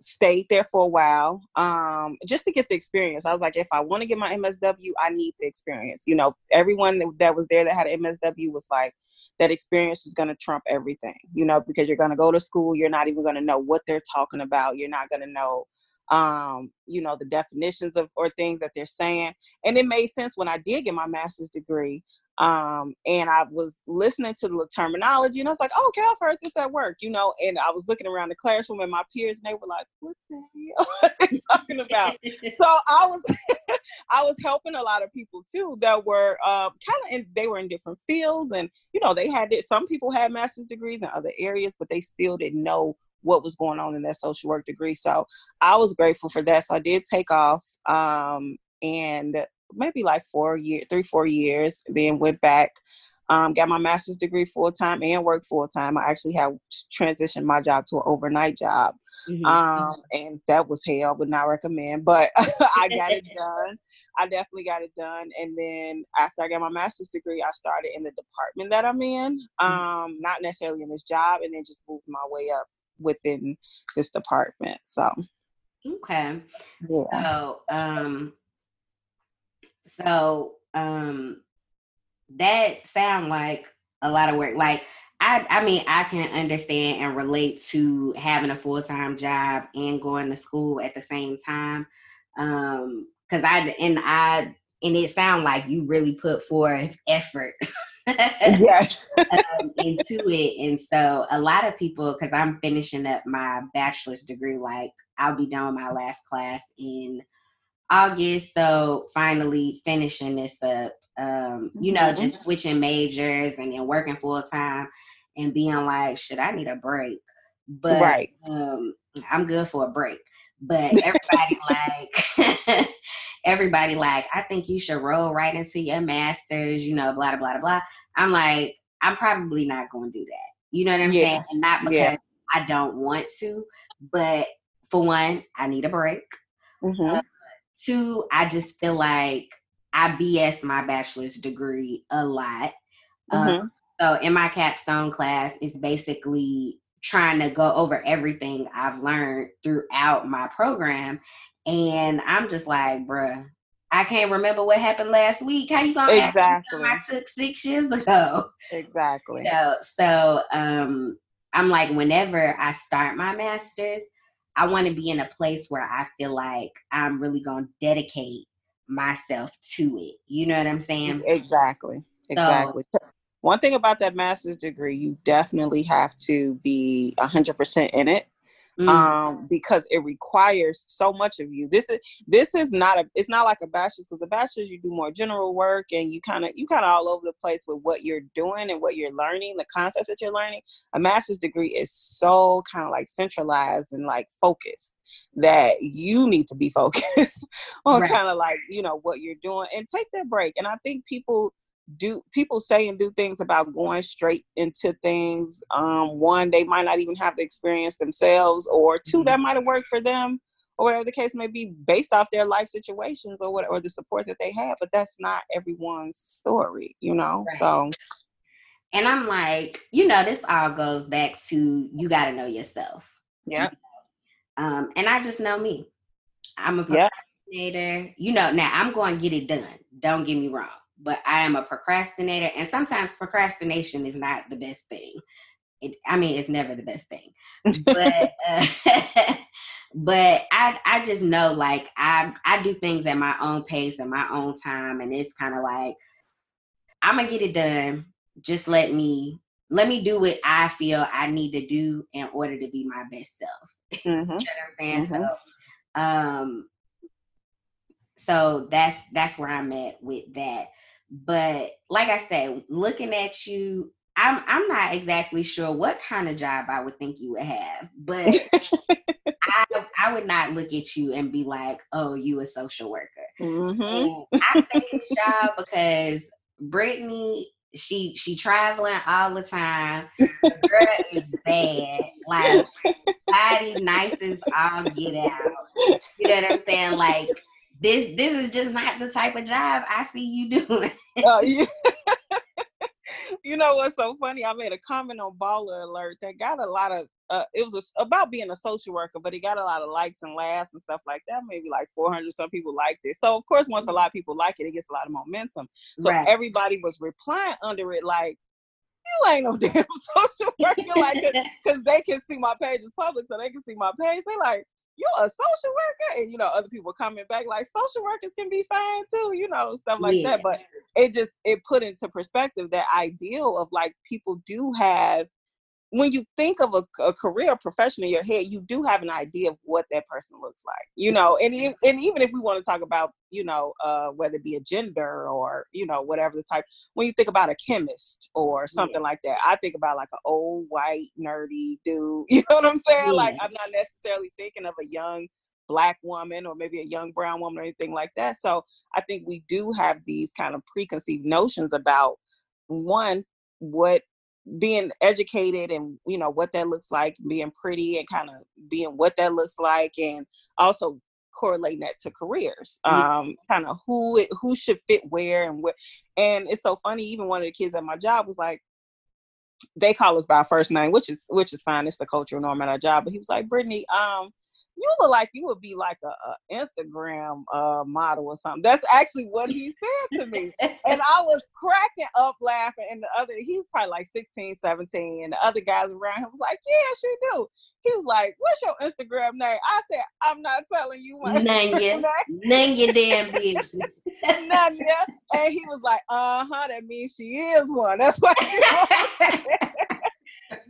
stayed there for a while um just to get the experience i was like if i want to get my msw i need the experience you know everyone that, that was there that had msw was like that experience is going to trump everything you know because you're going to go to school you're not even going to know what they're talking about you're not going to know um, you know, the definitions of or things that they're saying. And it made sense when I did get my master's degree. Um, and I was listening to the terminology and I was like, oh, okay, I've heard this at work, you know, and I was looking around the classroom and my peers and they were like, what the hell are they talking about? so I was I was helping a lot of people too that were uh, kind of in they were in different fields and you know they had it some people had master's degrees in other areas, but they still didn't know what was going on in that social work degree. So I was grateful for that. So I did take off um, and maybe like four years, three, four years, then went back. Um, got my master's degree full time and worked full time. I actually have transitioned my job to an overnight job. Mm-hmm. Um, and that was hell, would not recommend, but I got it done. I definitely got it done. And then after I got my master's degree, I started in the department that I'm in, mm-hmm. um, not necessarily in this job, and then just moved my way up within this department. So okay. Yeah. So um so um that sound like a lot of work. Like I I mean I can understand and relate to having a full-time job and going to school at the same time. Um cuz I and I and it sound like you really put forth effort yes um, into it and so a lot of people because i'm finishing up my bachelor's degree like i'll be done with my last class in august so finally finishing this up um, you know mm-hmm. just switching majors and then working full time and being like should i need a break but right. um, i'm good for a break but everybody like everybody like, I think you should roll right into your masters, you know, blah blah blah blah. I'm like, I'm probably not going to do that. You know what I'm yeah. saying? And not because yeah. I don't want to, but for one, I need a break. Mm-hmm. Uh, two, I just feel like I BS my bachelor's degree a lot. Um, mm-hmm. Um, so in my capstone class, it's basically trying to go over everything I've learned throughout my program. And I'm just like, bruh, I can't remember what happened last week. How you gonna exactly? I took six years ago. Exactly. You know, so um, I'm like, whenever I start my masters, I want to be in a place where I feel like I'm really gonna dedicate myself to it. You know what I'm saying? Exactly. Exactly. So, one thing about that master's degree, you definitely have to be 100% in it. Mm. Um, because it requires so much of you. This is this is not a it's not like a bachelor's because a bachelor's you do more general work and you kind of you kind of all over the place with what you're doing and what you're learning, the concepts that you're learning. A master's degree is so kind of like centralized and like focused that you need to be focused on right. kind of like you know what you're doing and take that break. And I think people do people say and do things about going straight into things um one they might not even have the experience themselves or 2 mm-hmm. that might have worked for them or whatever the case may be based off their life situations or what or the support that they have but that's not everyone's story you know right. so and i'm like you know this all goes back to you got to know yourself yeah um and i just know me i'm a procrastinator yep. you know now i'm going to get it done don't get me wrong but I am a procrastinator, and sometimes procrastination is not the best thing. It, I mean, it's never the best thing, but uh, but I I just know like I I do things at my own pace and my own time, and it's kind of like I'm gonna get it done. Just let me let me do what I feel I need to do in order to be my best self. Mm-hmm. you know what I'm saying? Mm-hmm. So, um, so that's that's where I'm at with that. But like I said, looking at you, I'm I'm not exactly sure what kind of job I would think you would have, but I I would not look at you and be like, "Oh, you a social worker." Mm-hmm. I say this job because Brittany, she she traveling all the time. The girl is bad, like body nice as all get out. You know what I'm saying? Like this this is just not the type of job I see you doing. uh, yeah. you know what's so funny? I made a comment on Baller Alert that got a lot of. Uh, it was a, about being a social worker, but it got a lot of likes and laughs and stuff like that. Maybe like 400 some people liked it. So of course, once a lot of people like it, it gets a lot of momentum. So right. everybody was replying under it like, "You ain't no damn social worker," like because they can see my page is public, so they can see my page. They like, you a social worker and you know other people coming back like social workers can be fine too you know stuff like yeah. that but it just it put into perspective that ideal of like people do have when you think of a, a career profession in your head, you do have an idea of what that person looks like, you know. And and even if we want to talk about, you know, uh, whether it be a gender or you know whatever the type, when you think about a chemist or something yeah. like that, I think about like an old white nerdy dude. You know what I'm saying? Yeah. Like I'm not necessarily thinking of a young black woman or maybe a young brown woman or anything like that. So I think we do have these kind of preconceived notions about one what being educated and you know what that looks like being pretty and kind of being what that looks like and also correlating that to careers mm-hmm. um kind of who it, who should fit where and what and it's so funny even one of the kids at my job was like they call us by our first name which is which is fine it's the cultural norm at our job but he was like brittany um you look like you would be like a, a Instagram uh, model or something. That's actually what he said to me. and I was cracking up laughing. And the other, he's probably like 16, 17. And the other guys around him was like, yeah, she do. He was like, what's your Instagram name? I said, I'm not telling you my None yet. None your damn business. None. And he was like, uh-huh, that means she is one. That's what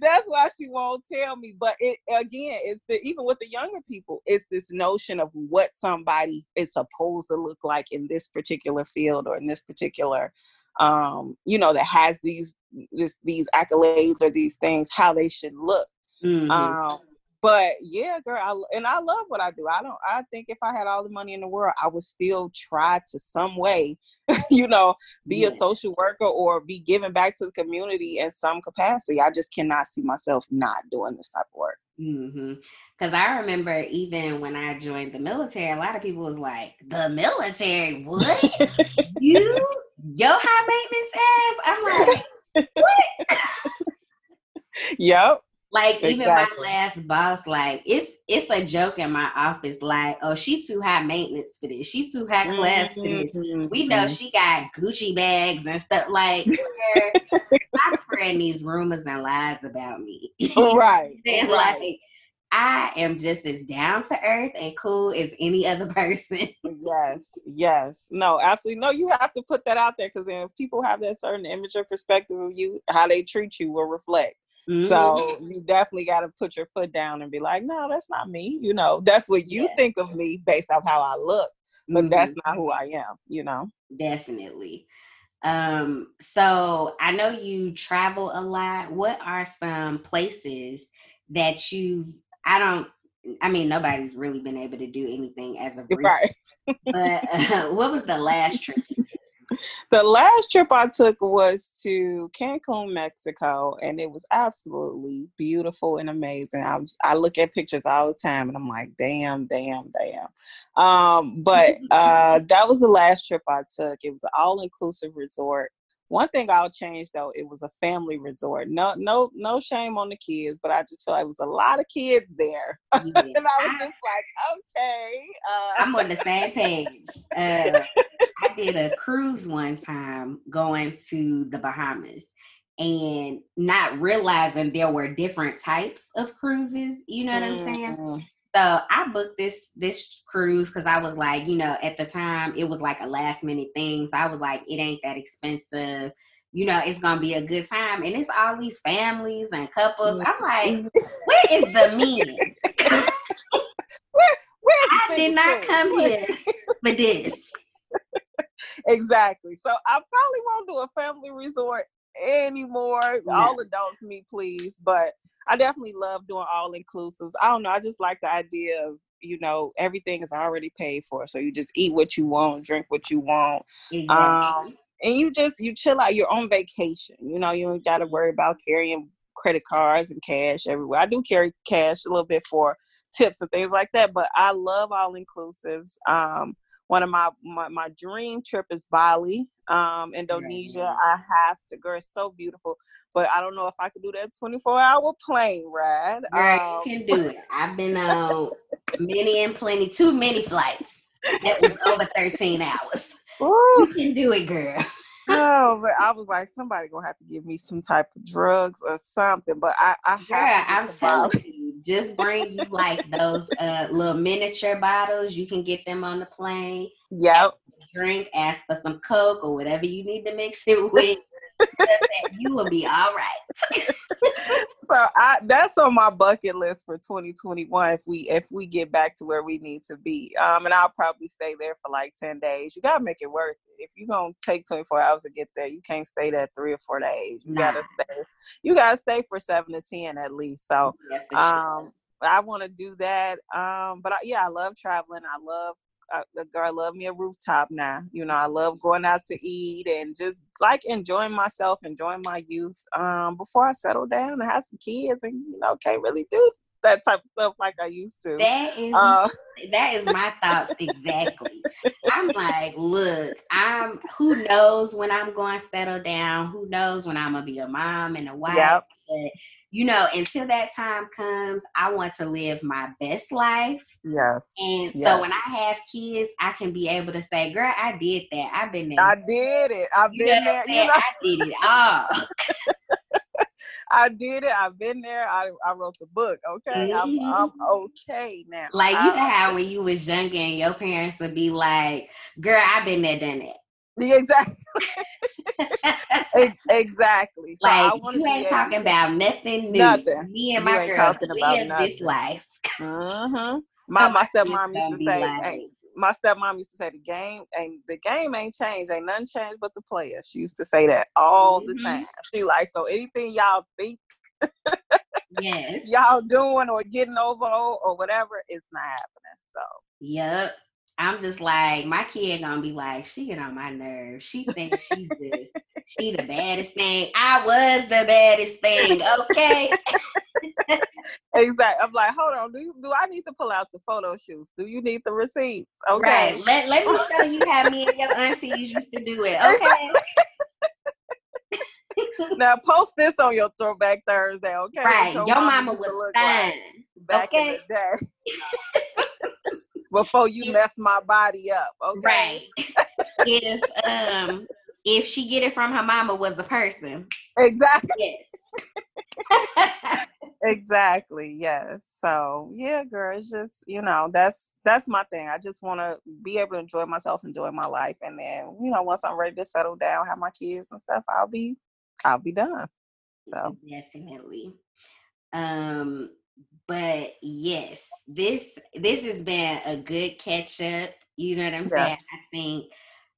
that's why she won't tell me. But it again, it's the even with the younger people, it's this notion of what somebody is supposed to look like in this particular field or in this particular um, you know, that has these this these accolades or these things, how they should look. Mm-hmm. Um, but yeah, girl, I, and I love what I do. I don't. I think if I had all the money in the world, I would still try to some way, you know, be yeah. a social worker or be giving back to the community in some capacity. I just cannot see myself not doing this type of work. Mm-hmm. Because I remember even when I joined the military, a lot of people was like, "The military? What? you? Your high maintenance ass?" I'm like, "What?" yep. Like exactly. even my last boss, like it's it's a joke in my office. Like, oh, she too high maintenance for this. She too high class mm-hmm. for this. Mm-hmm. We know mm-hmm. she got Gucci bags and stuff. Like, I'm spreading these rumors and lies about me. right. and right. like I am just as down to earth and cool as any other person. yes, yes. No, absolutely. No, you have to put that out there because then if people have that certain image or perspective of you, how they treat you will reflect. Mm-hmm. So you definitely got to put your foot down and be like, no, that's not me. You know, that's what you yeah. think of me based off how I look, but mm-hmm. that's not who I am. You know, definitely. Um, so I know you travel a lot. What are some places that you've I don't. I mean, nobody's really been able to do anything as of right. but uh, what was the last trip? the last trip I took was to Cancun, Mexico, and it was absolutely beautiful and amazing. I was, I look at pictures all the time, and I'm like, damn, damn, damn. Um, but uh, that was the last trip I took. It was an all inclusive resort. One thing I'll change though, it was a family resort. No, no, no shame on the kids, but I just feel like it was a lot of kids there, yeah. and I was just like, okay. Uh. I'm on the same page. Uh, I did a cruise one time going to the Bahamas, and not realizing there were different types of cruises. You know what mm-hmm. I'm saying? So I booked this this cruise because I was like, you know, at the time it was like a last minute thing. So I was like, it ain't that expensive. You know, it's gonna be a good time. And it's all these families and couples. I'm like, where is the where, where I did not come here for this. exactly. So I probably won't do a family resort anymore. All adults, me please. But I definitely love doing all inclusives. I don't know. I just like the idea of you know everything is already paid for, so you just eat what you want, drink what you want, exactly. um, and you just you chill out. You're on vacation. You know you don't got to worry about carrying credit cards and cash everywhere. I do carry cash a little bit for tips and things like that, but I love all inclusives. Um, one of my, my, my dream trip is Bali, um, Indonesia. Right. I have to go. It's so beautiful, but I don't know if I could do that 24 hour plane ride. Right, um, you can do it. I've been on many and plenty, too many flights. That was over 13 hours. Ooh. You can do it, girl. no, but I was like, somebody gonna have to give me some type of drugs or something. But I, I Girl, I'm telling you, just bring you like those uh, little miniature bottles. You can get them on the plane. Yep. Drink, ask for some Coke or whatever you need to mix it with you will be all right. so I that's on my bucket list for 2021 if we if we get back to where we need to be. Um and I'll probably stay there for like 10 days. You gotta make it worth it. If you're gonna take 24 hours to get there, you can't stay there three or four days. You nah. gotta stay you gotta stay for seven to ten at least. So yeah, um I want to do that. Um, but I, yeah, I love traveling. I love uh, the girl love me a rooftop now. You know, I love going out to eat and just like enjoying myself, enjoying my youth. Um, before I settle down and have some kids, and you know, can't really do that type of stuff like I used to. That is uh, that is my thoughts exactly. I'm like, look, I'm who knows when I'm going to settle down, who knows when I'm gonna be a mom and a wife. Yep. But you know, until that time comes, I want to live my best life. Yes. And yes. so when I have kids, I can be able to say, girl, I did that. I've been there. I did it. I've you been there. You know? I did it all. I did it. I've been there. I, I wrote the book. Okay. Mm-hmm. I'm, I'm okay now. Like you know how when you was younger and your parents would be like, girl, I've been there, done it. Exactly. exactly. So like you ain't talking about nothing new. Nothing. Me and my girl live this life. Mm-hmm. My my stepmom used to say, like, my stepmom used to say the game and the game ain't changed. Ain't nothing changed but the player. She used to say that all mm-hmm. the time. She like so anything y'all think yes. y'all doing or getting over or whatever, it's not happening. So Yep. I'm just like my kid gonna be like, she get on my nerves. She thinks she just she the baddest thing. I was the baddest thing, okay? exactly. I'm like, hold on, do you do I need to pull out the photo shoots? Do you need the receipts? Okay. Right. Let let me show you how me and your aunties used to do it. Okay. now post this on your throwback Thursday, okay? Right. Your, your mama, mama was fine. Like back okay? in the day. Before you mess my body up. Okay. Right. if um if she get it from her mama was a person. Exactly. Yes. exactly. Yes. So yeah, girl, it's just you know that's that's my thing. I just want to be able to enjoy myself, enjoy my life, and then you know once I'm ready to settle down, have my kids and stuff, I'll be I'll be done. So definitely. Um, but yes, this this has been a good catch up. You know what I'm yeah. saying? I think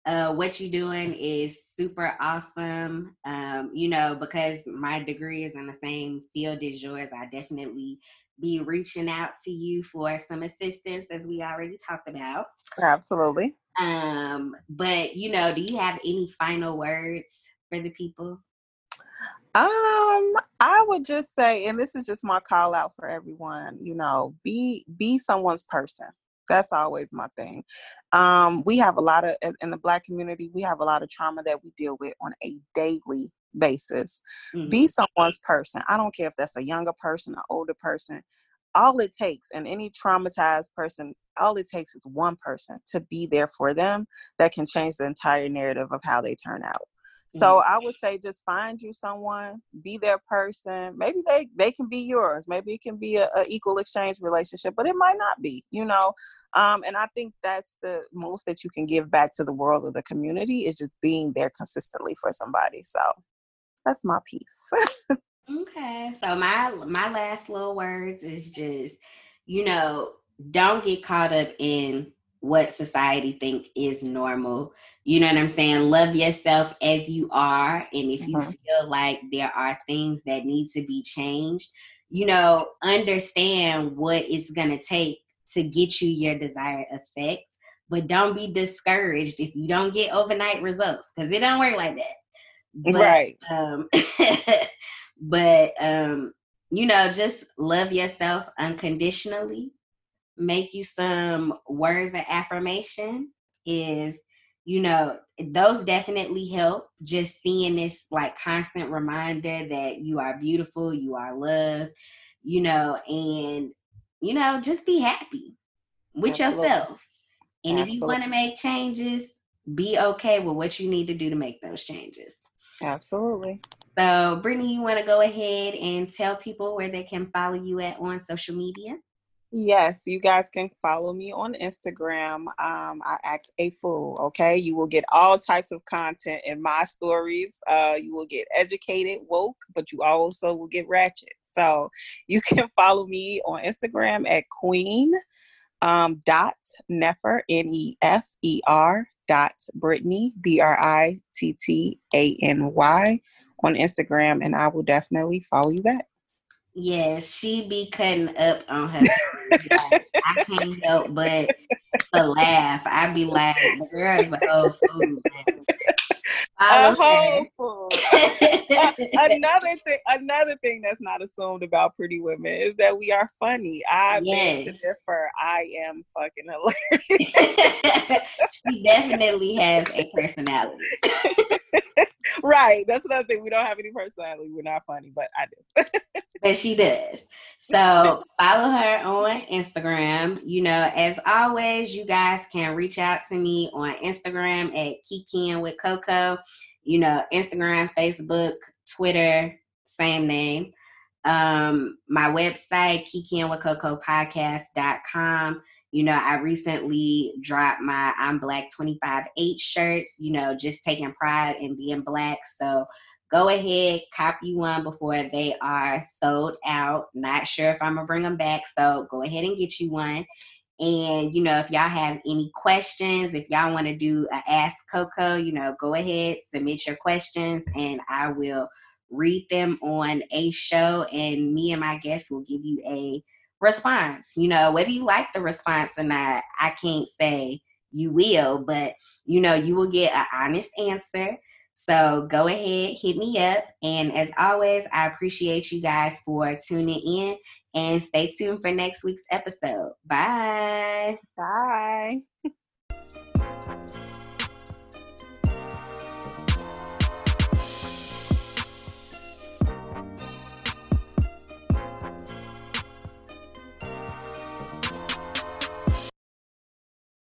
uh, what you're doing is super awesome. Um, you know, because my degree is in the same field as yours, I definitely be reaching out to you for some assistance, as we already talked about. Absolutely. Um, but you know, do you have any final words for the people? Um, I would just say, and this is just my call out for everyone, you know, be be someone's person. That's always my thing. Um, we have a lot of in the black community, we have a lot of trauma that we deal with on a daily basis. Mm-hmm. Be someone's person. I don't care if that's a younger person, an older person. All it takes, and any traumatized person, all it takes is one person to be there for them that can change the entire narrative of how they turn out. So mm-hmm. I would say just find you someone, be their person. Maybe they they can be yours. Maybe it can be a, a equal exchange relationship, but it might not be. You know, um, and I think that's the most that you can give back to the world or the community is just being there consistently for somebody. So that's my piece. okay, so my my last little words is just, you know, don't get caught up in what society think is normal. You know what I'm saying? Love yourself as you are. And if you mm-hmm. feel like there are things that need to be changed, you know, understand what it's going to take to get you your desired effect. But don't be discouraged if you don't get overnight results because it don't work like that. But, right. Um, but, um, you know, just love yourself unconditionally make you some words of affirmation is you know those definitely help just seeing this like constant reminder that you are beautiful you are loved you know and you know just be happy with Absolutely. yourself and Absolutely. if you want to make changes be okay with what you need to do to make those changes Absolutely. So, Brittany, you want to go ahead and tell people where they can follow you at on social media? Yes, you guys can follow me on Instagram. Um, I act a fool. Okay, you will get all types of content in my stories. Uh, you will get educated, woke, but you also will get ratchet. So you can follow me on Instagram at Queen um, dot Nefer N E F E R dot Brittany B R I T T A N Y on Instagram, and I will definitely follow you back. Yes, she be cutting up on her. I can't help but to laugh. I be laughing. The girl is a whole oh, fool. A whole fool. another thing, another thing that's not assumed about pretty women is that we are funny. I yes. beg to differ. I am fucking hilarious. she definitely has a personality. right. That's another thing. We don't have any personality. We're not funny, but I do. but she does. So follow her on Instagram. You know, as always, you guys can reach out to me on Instagram at Kikiing with Coco. You know, Instagram, Facebook, Twitter, same name. Um, my website, Coco You know, I recently dropped my I'm Black 25 8 shirts, you know, just taking pride in being black. So go ahead, copy one before they are sold out. Not sure if I'm gonna bring them back, so go ahead and get you one. And you know, if y'all have any questions, if y'all want to do a Ask Coco, you know, go ahead, submit your questions, and I will read them on a show, and me and my guests will give you a response. You know, whether you like the response or not, I can't say you will, but you know, you will get an honest answer. So go ahead, hit me up. And as always, I appreciate you guys for tuning in and stay tuned for next week's episode. Bye. Bye.